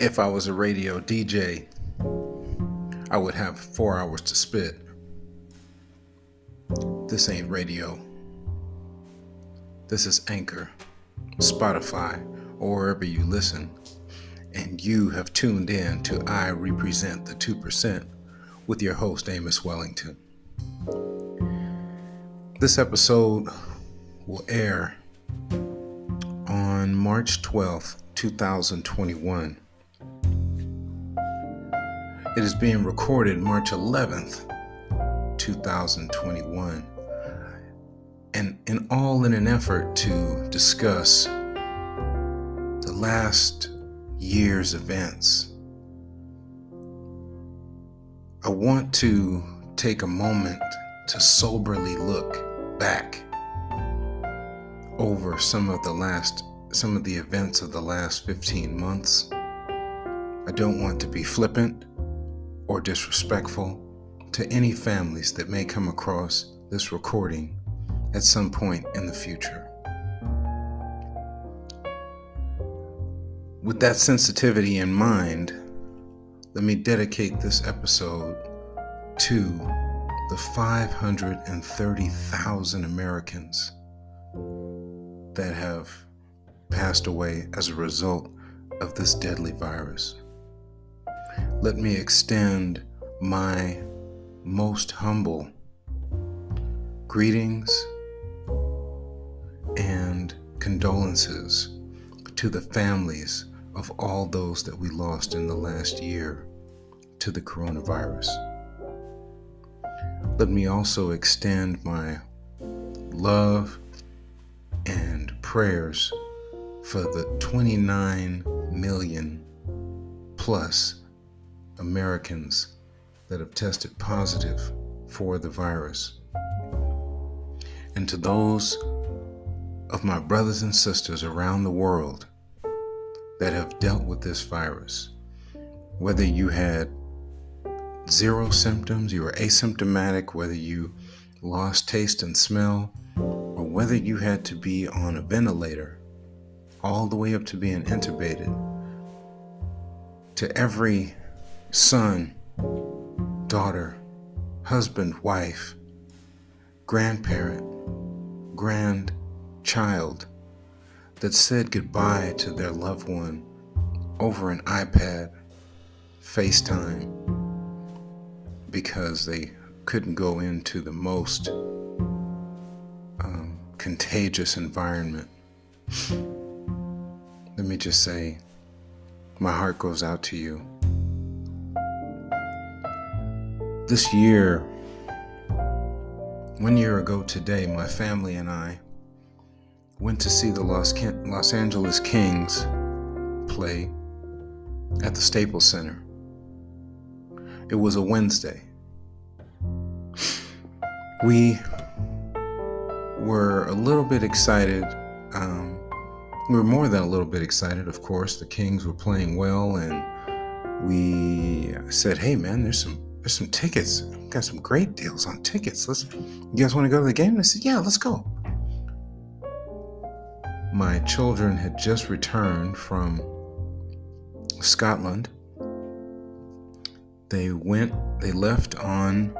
if I was a radio DJ, I would have four hours to spit. This ain't radio. This is Anchor, Spotify, or wherever you listen. And you have tuned in to I Represent the 2% with your host, Amos Wellington. This episode will air on March 12th, 2021. It is being recorded March 11th, 2021. And, and all in an effort to discuss the last year's events. I want to take a moment to soberly look back over some of the last some of the events of the last 15 months. I don't want to be flippant or disrespectful to any families that may come across this recording at some point in the future. With that sensitivity in mind, let me dedicate this episode to the 530,000 Americans that have passed away as a result of this deadly virus. Let me extend my most humble greetings and condolences to the families of all those that we lost in the last year to the coronavirus. Let me also extend my love and prayers for the 29 million plus Americans that have tested positive for the virus. And to those of my brothers and sisters around the world that have dealt with this virus, whether you had zero symptoms, you were asymptomatic, whether you lost taste and smell, or whether you had to be on a ventilator, all the way up to being intubated, to every son, daughter, husband, wife, grandparent, grandchild that said goodbye to their loved one over an iPad, FaceTime, because they couldn't go into the most um, contagious environment. Let me just say, my heart goes out to you. This year, one year ago today, my family and I went to see the Los, Los Angeles Kings play at the Staples Center. It was a Wednesday. We were a little bit excited. Um, we were more than a little bit excited, of course. The Kings were playing well, and we said, "Hey, man, there's some there's some tickets. We've got some great deals on tickets. Let's. You guys want to go to the game?" I said, "Yeah, let's go." My children had just returned from Scotland. They went. They left on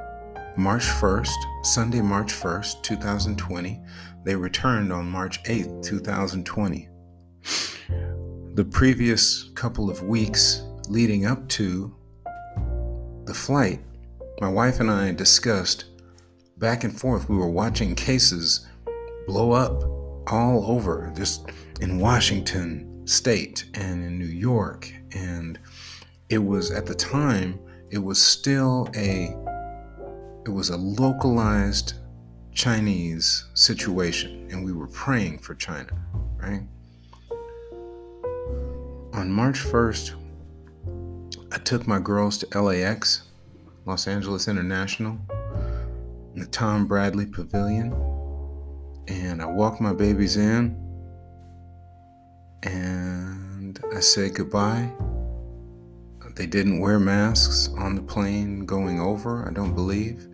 March 1st, Sunday, March 1st, 2020. They returned on March 8th, 2020. The previous couple of weeks leading up to the flight, my wife and I discussed back and forth. We were watching cases blow up all over, just in Washington state and in New York. And it was at the time, it was still a it was a localized Chinese situation, and we were praying for China, right? On March 1st, I took my girls to LAX, Los Angeles International, in the Tom Bradley Pavilion, and I walked my babies in, and I said goodbye. They didn't wear masks on the plane going over, I don't believe.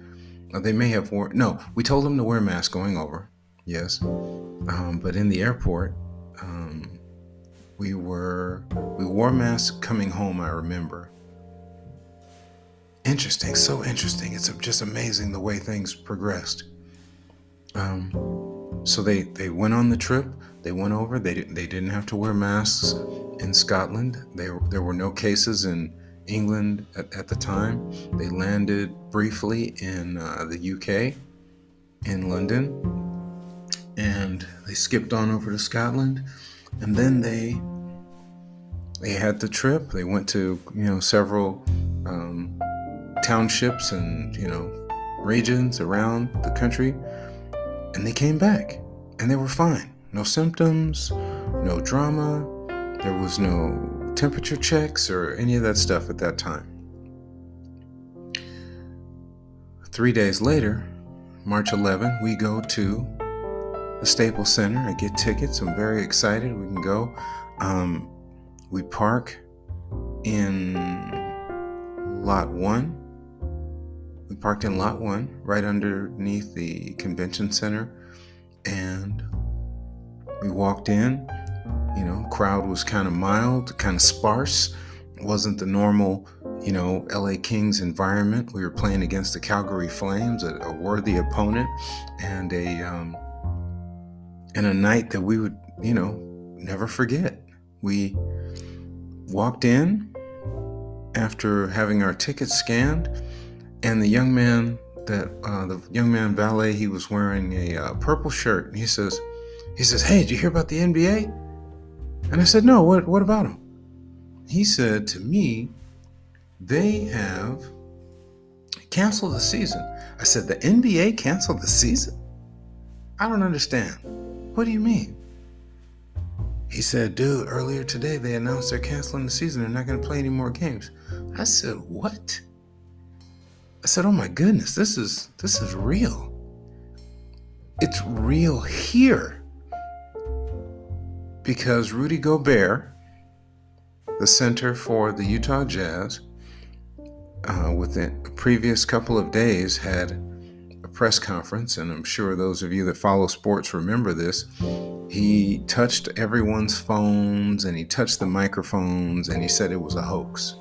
They may have worn, no, we told them to wear masks going over, yes. Um, but in the airport, We were we wore masks coming home, I remember. Interesting, so interesting. It's just amazing the way things progressed. Um, so they they went on the trip. They went over. They they didn't have to wear masks in Scotland. They, there were no cases in England at, at the time. They landed briefly in uh, the UK, in London, and they skipped on over to Scotland, and then they they had the trip. They went to you know several um, townships and you know regions around the country, and they came back, and they were fine. No symptoms, no drama. There was no temperature checks or any of that stuff at that time. Three days later, March 11, we go to the Staples Center. I get tickets. I'm very excited. We can go. Um, we park in lot one. We parked in lot one, right underneath the convention center, and we walked in. You know, crowd was kind of mild, kind of sparse. Wasn't the normal, you know, LA Kings environment. We were playing against the Calgary Flames, a, a worthy opponent, and a um, and a night that we would, you know, never forget. We walked in after having our tickets scanned, and the young man that uh, the young man valet he was wearing a uh, purple shirt. And he says, he says, "Hey, did you hear about the NBA?" And I said, No, what, what about them? He said to me, They have canceled the season. I said, The NBA canceled the season? I don't understand. What do you mean? He said, Dude, earlier today they announced they're canceling the season. They're not going to play any more games. I said, What? I said, "Oh my goodness, this is this is real. It's real here." because Rudy Gobert, the center for the Utah Jazz, uh, within the previous couple of days had press conference, and I'm sure those of you that follow sports remember this. He touched everyone's phones and he touched the microphones and he said it was a hoax.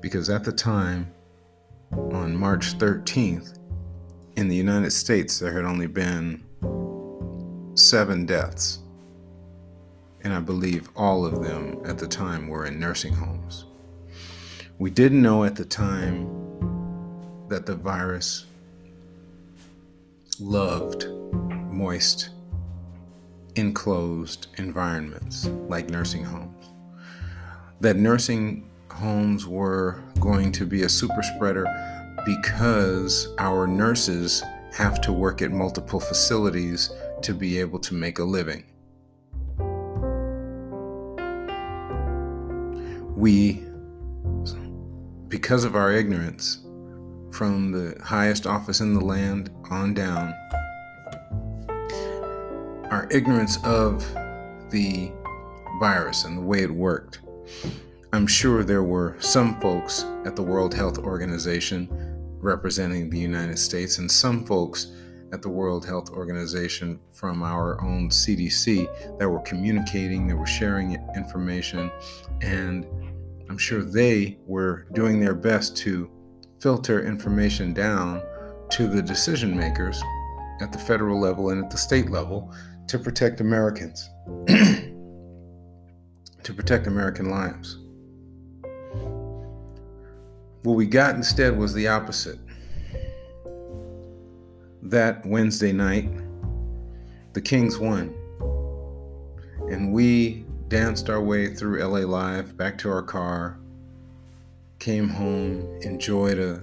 Because at the time, on March 13th, in the United States, there had only been seven deaths and I believe all of them at the time were in nursing homes. We didn't know at the time that the virus loved moist, enclosed environments like nursing homes. That nursing homes were going to be a super spreader because our nurses have to work at multiple facilities to be able to make a living. we, because of our ignorance, from the highest office in the land on down, our ignorance of the virus and the way it worked. I'm sure there were some folks at the World Health Organization representing the United States and some folks at the World Health Organization from our own CDC that were communicating, that were sharing information, and I'm sure they were doing their best to filter information down to the decision makers at the federal level and at the state level to protect Americans, to protect American lives. What we got instead was the opposite. That Wednesday night, the Kings won. And we danced our way through LA Live back to our car, came home, enjoyed a,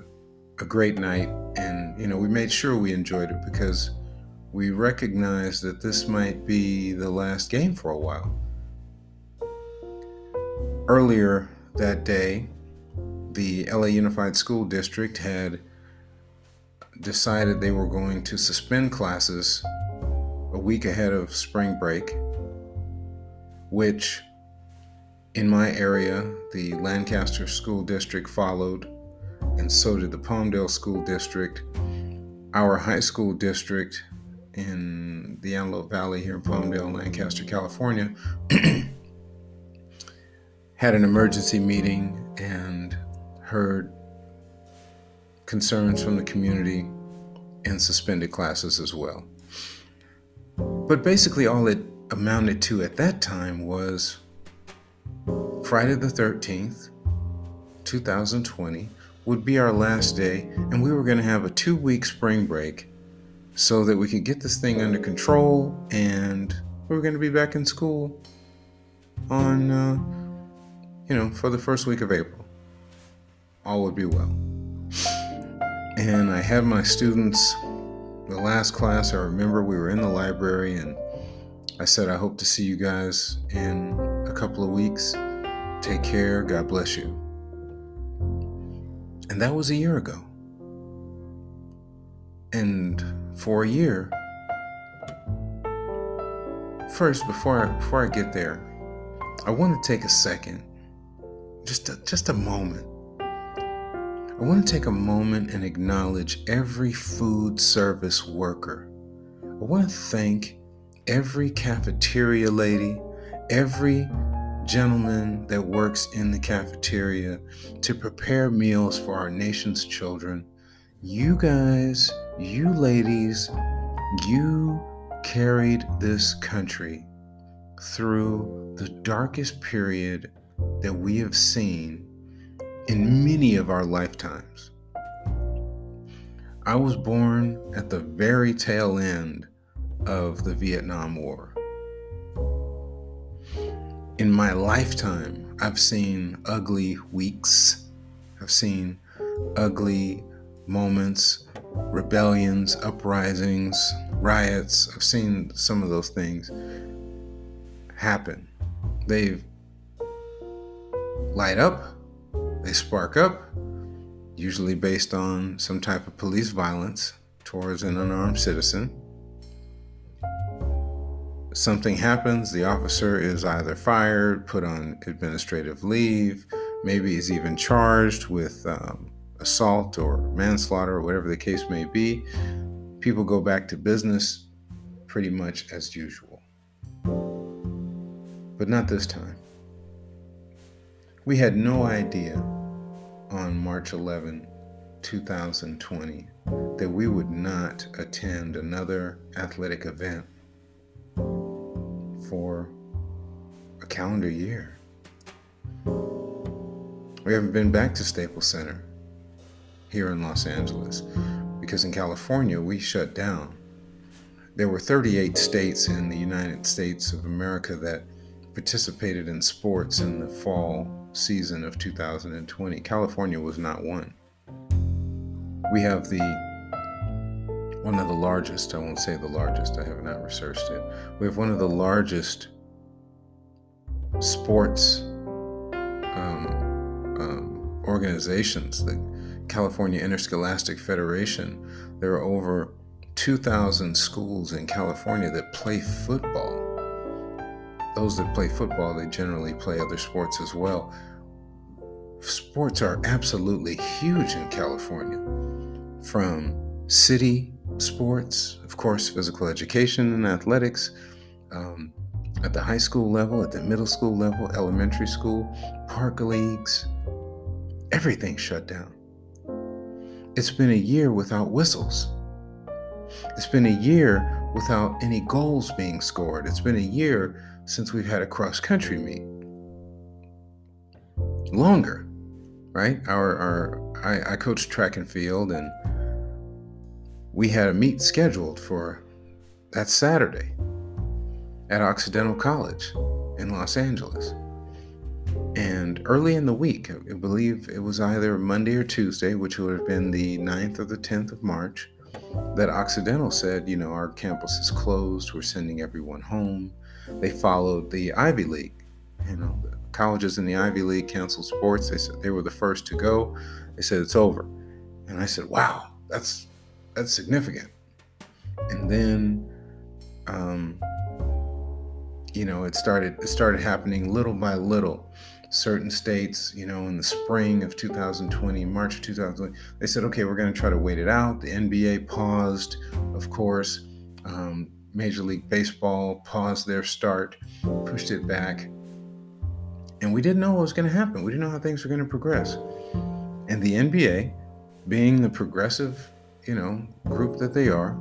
a great night, and you know, we made sure we enjoyed it because we recognized that this might be the last game for a while. Earlier that day, the LA Unified School District had decided they were going to suspend classes a week ahead of spring break which in my area, the Lancaster School District followed, and so did the Palmdale School District. Our high school district in the Antelope Valley here in Palmdale, Lancaster, California, had an emergency meeting and heard concerns from the community and suspended classes as well. But basically, all it amounted to at that time was Friday the 13th, 2020, would be our last day, and we were going to have a two week spring break so that we could get this thing under control and we were going to be back in school on, uh, you know, for the first week of April. All would be well. And I had my students, the last class, I remember we were in the library and I said, I hope to see you guys in a couple of weeks. Take care. God bless you. And that was a year ago. And for a year, first, before I, before I get there, I want to take a second, just a, just a moment. I want to take a moment and acknowledge every food service worker. I want to thank every cafeteria lady, every gentleman that works in the cafeteria to prepare meals for our nation's children. You guys, you ladies, you carried this country through the darkest period that we have seen in many of our lifetimes. I was born at the very tail end of the Vietnam War. In my lifetime, I've seen ugly weeks, I've seen ugly moments, rebellions, uprisings, riots. I've seen some of those things happen. They light up, they spark up, usually based on some type of police violence towards an unarmed citizen something happens, the officer is either fired, put on administrative leave, maybe is even charged with um, assault or manslaughter or whatever the case may be. People go back to business pretty much as usual. But not this time. We had no idea on March 11, 2020, that we would not attend another athletic event for a calendar year. We haven't been back to Staples Center here in Los Angeles because in California we shut down. There were 38 states in the United States of America that participated in sports in the fall season of 2020. California was not one. We have the one of the largest, I won't say the largest, I have not researched it. We have one of the largest sports um, um, organizations, the California Interscholastic Federation. There are over 2,000 schools in California that play football. Those that play football, they generally play other sports as well. Sports are absolutely huge in California. From city sports, of course, physical education and athletics, um, at the high school level, at the middle school level, elementary school, park leagues, everything shut down. It's been a year without whistles. It's been a year without any goals being scored. It's been a year since we've had a cross country meet. Longer, right? Our, our I, I coach track and field and we had a meet scheduled for that Saturday at Occidental College in Los Angeles. And early in the week, I believe it was either Monday or Tuesday, which would have been the 9th or the 10th of March, that Occidental said, you know, our campus is closed, we're sending everyone home. They followed the Ivy League. You know, the colleges in the Ivy League canceled sports. They said they were the first to go. They said it's over. And I said, wow, that's that's significant. And then, um, you know, it started it started happening little by little. Certain states, you know, in the spring of 2020, March of 2020, they said, okay, we're going to try to wait it out. The NBA paused, of course. Um, Major League Baseball paused their start, pushed it back. And we didn't know what was going to happen. We didn't know how things were going to progress. And the NBA, being the progressive, you know, group that they are,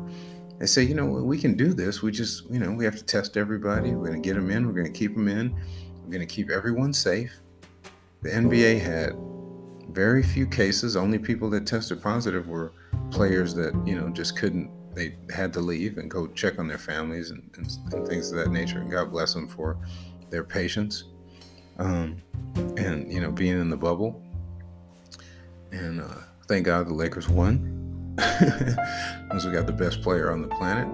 they say, you know, we can do this. We just, you know, we have to test everybody. We're going to get them in. We're going to keep them in. We're going to keep everyone safe. The NBA had very few cases. Only people that tested positive were players that, you know, just couldn't, they had to leave and go check on their families and, and, and things of that nature. And God bless them for their patience. Um, and, you know, being in the bubble. And uh, thank God the Lakers won. Because we got the best player on the planet.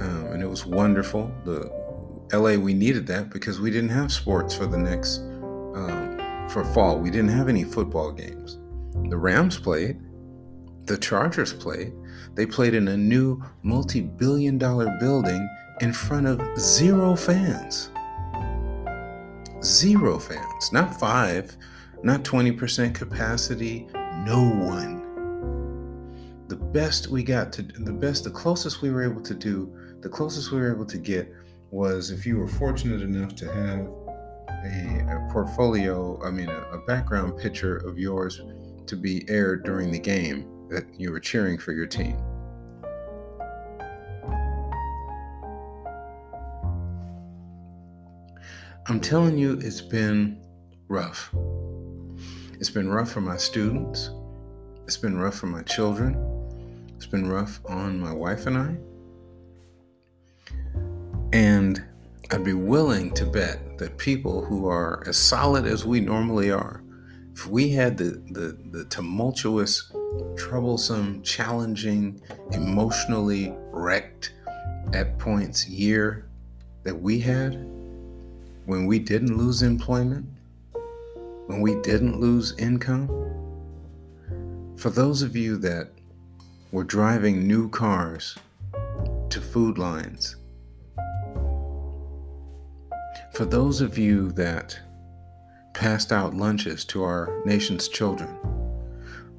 Um, and it was wonderful. The LA, we needed that because we didn't have sports for the next um, for fall. We didn't have any football games. The Rams played, the Chargers played. They played in a new multi billion dollar building in front of zero fans. Zero fans, not five, not 20% capacity, no one. The best we got to, the best, the closest we were able to do, the closest we were able to get was if you were fortunate enough to have a, a portfolio, I mean, a, a background picture of yours to be aired during the game that you were cheering for your team. I'm telling you, it's been rough. It's been rough for my students. It's been rough for my children. It's been rough on my wife and I. And I'd be willing to bet that people who are as solid as we normally are, if we had the, the, the tumultuous, troublesome, challenging, emotionally wrecked at points year that we had, when we didn't lose employment, when we didn't lose income, for those of you that were driving new cars to food lines. For those of you that passed out lunches to our nation's children,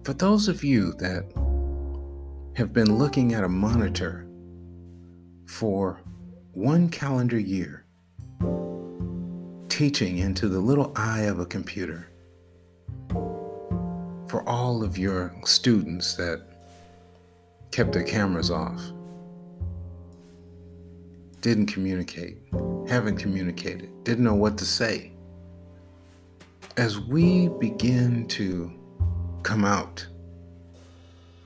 for those of you that have been looking at a monitor for one calendar year, teaching into the little eye of a computer, for all of your students that kept their cameras off, didn't communicate, haven't communicated, didn't know what to say. As we begin to come out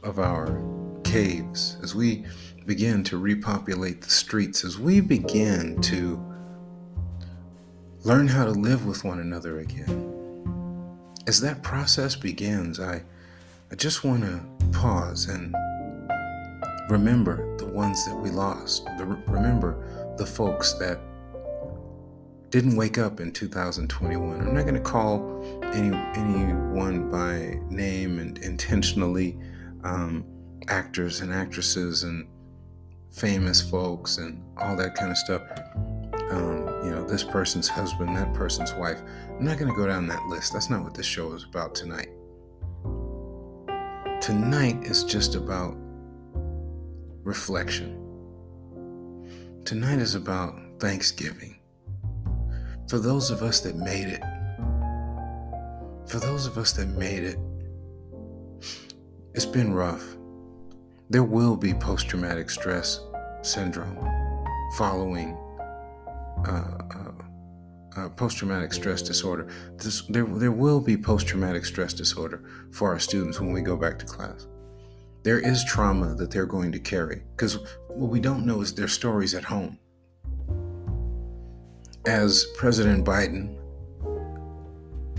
of our caves, as we begin to repopulate the streets, as we begin to learn how to live with one another again, as that process begins, I, I just want to pause and remember the ones that we lost. Remember the folks that didn't wake up in 2021. I'm not going to call any anyone by name and intentionally um, actors and actresses and famous folks and all that kind of stuff. Um, you know, this person's husband, that person's wife. I'm not going to go down that list. That's not what this show is about tonight. Tonight is just about reflection. Tonight is about Thanksgiving. For those of us that made it, for those of us that made it, it's been rough. There will be post traumatic stress syndrome following uh, uh, uh, post traumatic stress disorder. This, there, there will be post traumatic stress disorder for our students when we go back to class there is trauma that they're going to carry because what we don't know is their stories at home. As President Biden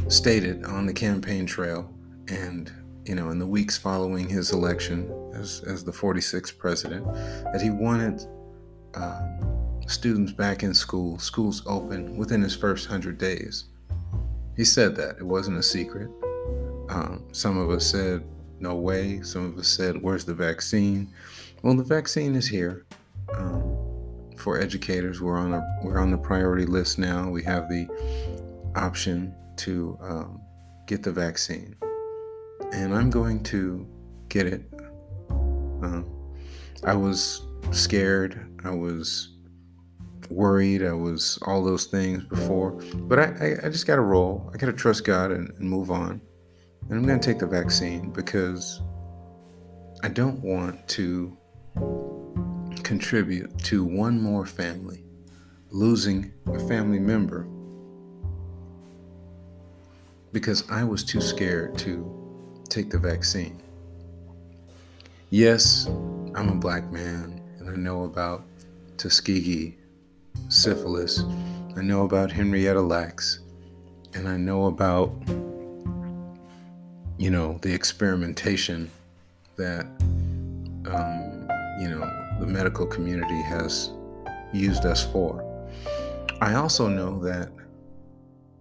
stated on the campaign trail and you know in the weeks following his election as, as the 46th president that he wanted um, students back in school schools open within his first 100 days. He said that. It wasn't a secret. Um, some of us said no way. Some of us said, Where's the vaccine? Well, the vaccine is here. Um, for educators, we're on a we're on the priority list now. We have the option to um, get the vaccine, and I'm going to get it. Um, I was scared. I was worried. I was all those things before. But I, I, I just got to roll. I got to trust God and, and move on. And I'm going to take the vaccine because I don't want to contribute to one more family losing a family member because I was too scared to take the vaccine. Yes, I'm a black man and I know about Tuskegee syphilis. I know about Henrietta Lacks, and I know about, you know, the experimentation that, um, you know, the medical community has used us for. I also know that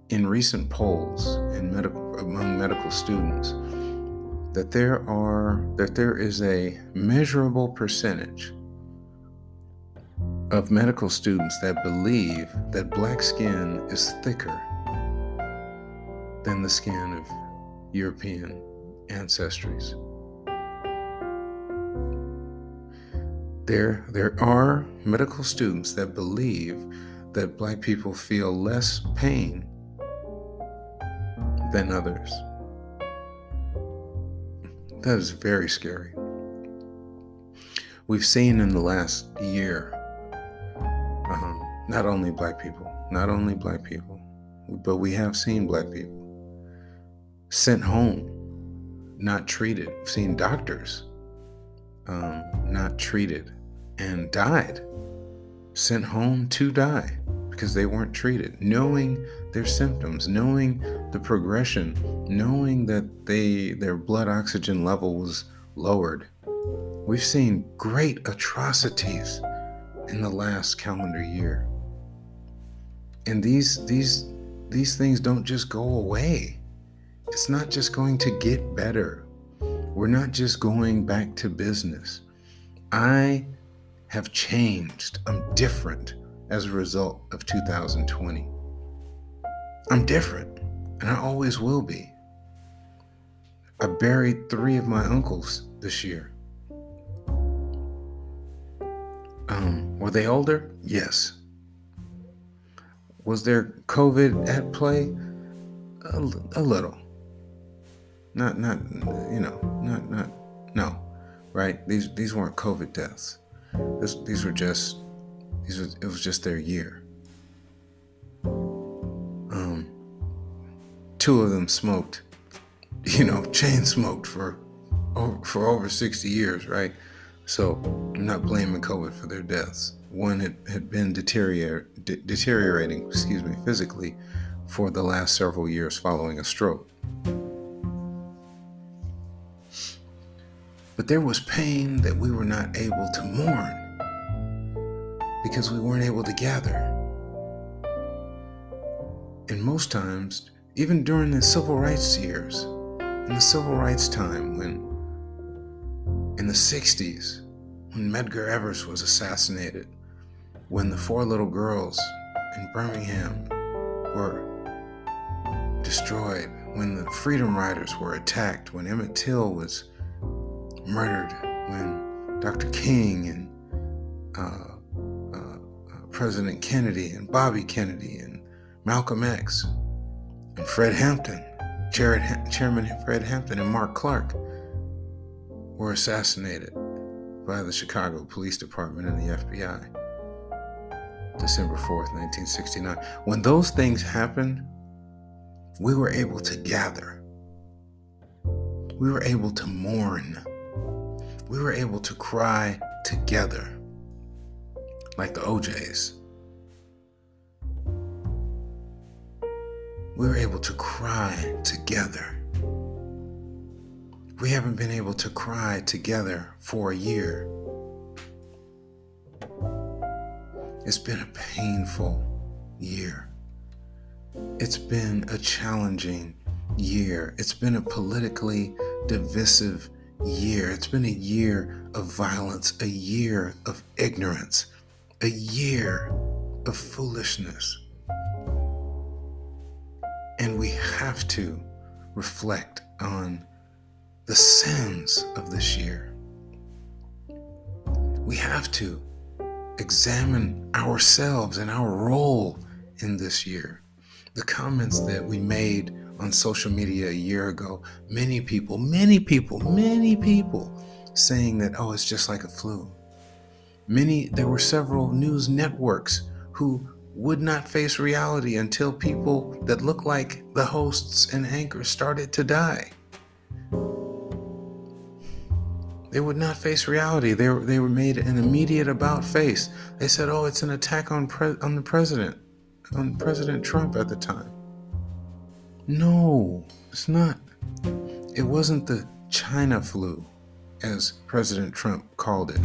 in recent polls in among medical students that there are that there is a measurable percentage of medical students that believe that black skin is thicker than the skin of European ancestries. There, there are medical students that believe that black people feel less pain than others. That is very scary. We've seen in the last year um, not only black people, not only black people, but we have seen black people sent home, not treated. Seen doctors um, not treated and died, sent home to die because they weren't treated, knowing their symptoms, knowing the progression, knowing that they their blood oxygen level was lowered. We've seen great atrocities in the last calendar year. And these these these things don't just go away. It's not just going to get better. We're not just going back to business. I have changed. I'm different as a result of 2020. I'm different, and I always will be. I buried three of my uncles this year. Um, were they older? Yes. Was there COVID at play? A, a little. Not, not, you know, not, not, no, right? These, these weren't COVID deaths. This, these were just, these was, it was just their year. Um, two of them smoked, you know, chain smoked for, for over 60 years, right? So I'm not blaming COVID for their deaths. One had, had been deterior, de- deteriorating, excuse me, physically for the last several years following a stroke. But there was pain that we were not able to mourn because we weren't able to gather. And most times, even during the civil rights years, in the civil rights time when in the 60s, when Medgar Evers was assassinated, when the four little girls in Birmingham were destroyed, when the Freedom Riders were attacked, when Emmett Till was murdered, when Dr. King and uh, uh, uh, President Kennedy and Bobby Kennedy and Malcolm X and Fred Hampton, Chairman Fred Hampton and Mark Clark were assassinated by the Chicago Police Department and the FBI. December 4th, 1969. When those things happened, we were able to gather. We were able to mourn. We were able to cry together, like the O'Jays. We were able to cry together. We haven't been able to cry together for a year. It's been a painful year. It's been a challenging year. It's been a politically divisive year. It's been a year of violence, a year of ignorance, a year of foolishness. And we have to reflect on the sins of this year. We have to. examine ourselves and our role in this year. The comments that we made on social media a year ago, many people, many people, many people saying that, oh, it's just like a flu. Many, there were several news networks who would not face reality until people that looked like the hosts and anchors started to die. They would not face reality. They were, they were made an immediate about face. They said, "Oh, it's an attack on pre- on the president, on President Trump at the time." No, it's not. It wasn't the China flu, as President Trump called it.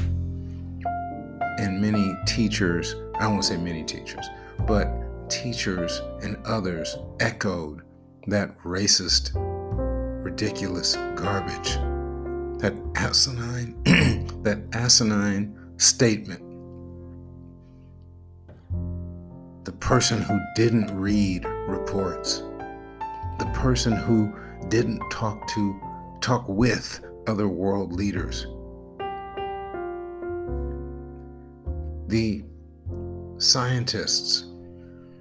And many teachers, I won't say many teachers, but teachers and others echoed that racist, ridiculous garbage, that asinine, that asinine statement. The person who didn't read reports, the person who didn't talk to, talk with other world leaders. The scientists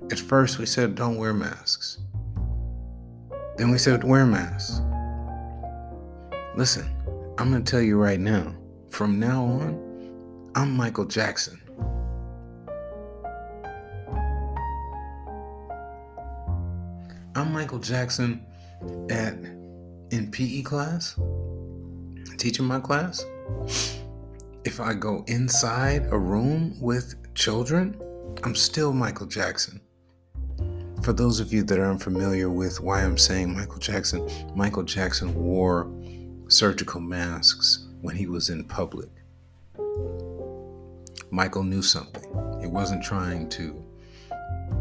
at first, we said don't wear masks. Then we said wear masks. Listen, I'm going to tell you right now from now on, I'm Michael Jackson. I'm Michael Jackson at in PE class, teaching my class. If I go inside a room with children, I'm still Michael Jackson for those of you that are unfamiliar with why I'm saying Michael Jackson, Michael Jackson wore surgical masks when he was in public. Michael knew something. He wasn't trying to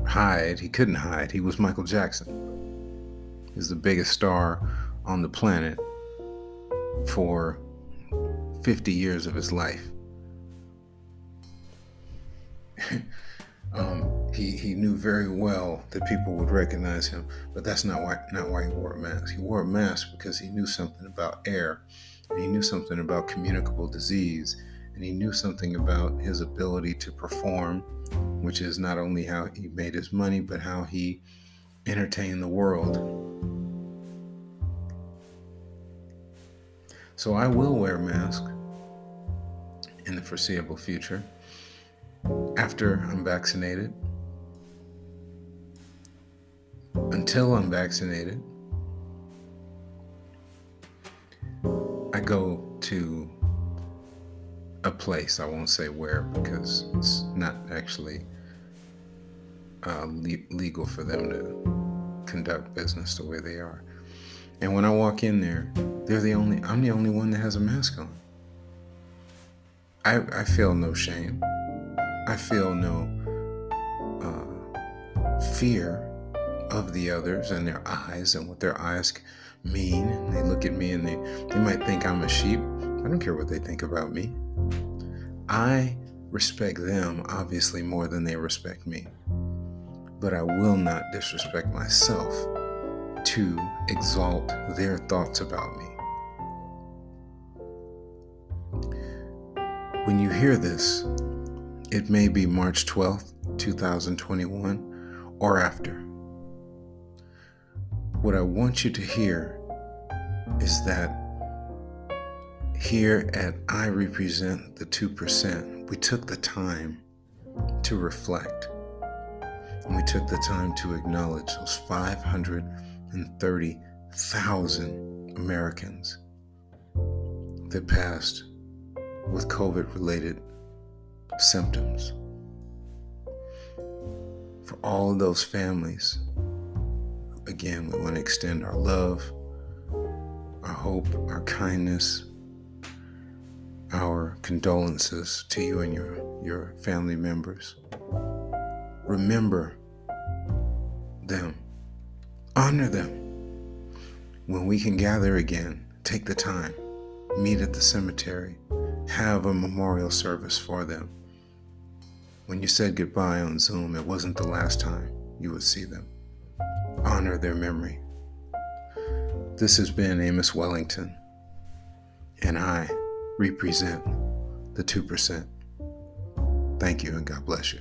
hide. He couldn't hide. He was Michael Jackson. He's the biggest star on the planet for 50 years of his life. Um, he, he knew very well that people would recognize him, but that's not why not why he wore a mask. He wore a mask because he knew something about air, he knew something about communicable disease, and he knew something about his ability to perform, which is not only how he made his money, but how he entertained the world. So I will wear a mask in the foreseeable future after I'm vaccinated, until I'm vaccinated, I go to a place. I won't say where because it's not actually uh, le- legal for them to conduct business the way they are. And when I walk in there, they're the only. I'm the only one that has a mask on. I, I feel no shame. I feel no uh, fear of the others and their eyes and what their eyes mean. They look at me and they, they might think I'm a sheep. I don't care what they think about me. I respect them obviously more than they respect me. But I will not disrespect myself to exalt their thoughts about me. When you hear this, it may be March 12th, 2021, or after. What I want you to hear is that here at I Represent the 2%, we took the time to reflect. And we took the time to acknowledge those 530,000 Americans that passed with COVID related symptoms. For all of those families, again, we want to extend our love, our hope, our kindness, our condolences to you and your, your family members. Remember them, honor them. When we can gather again, take the time, meet at the cemetery, have a memorial service for them. When you said goodbye on Zoom, it wasn't the last time you would see them. Honor their memory. This has been Amos Wellington, and I represent the 2%. Thank you and God bless you.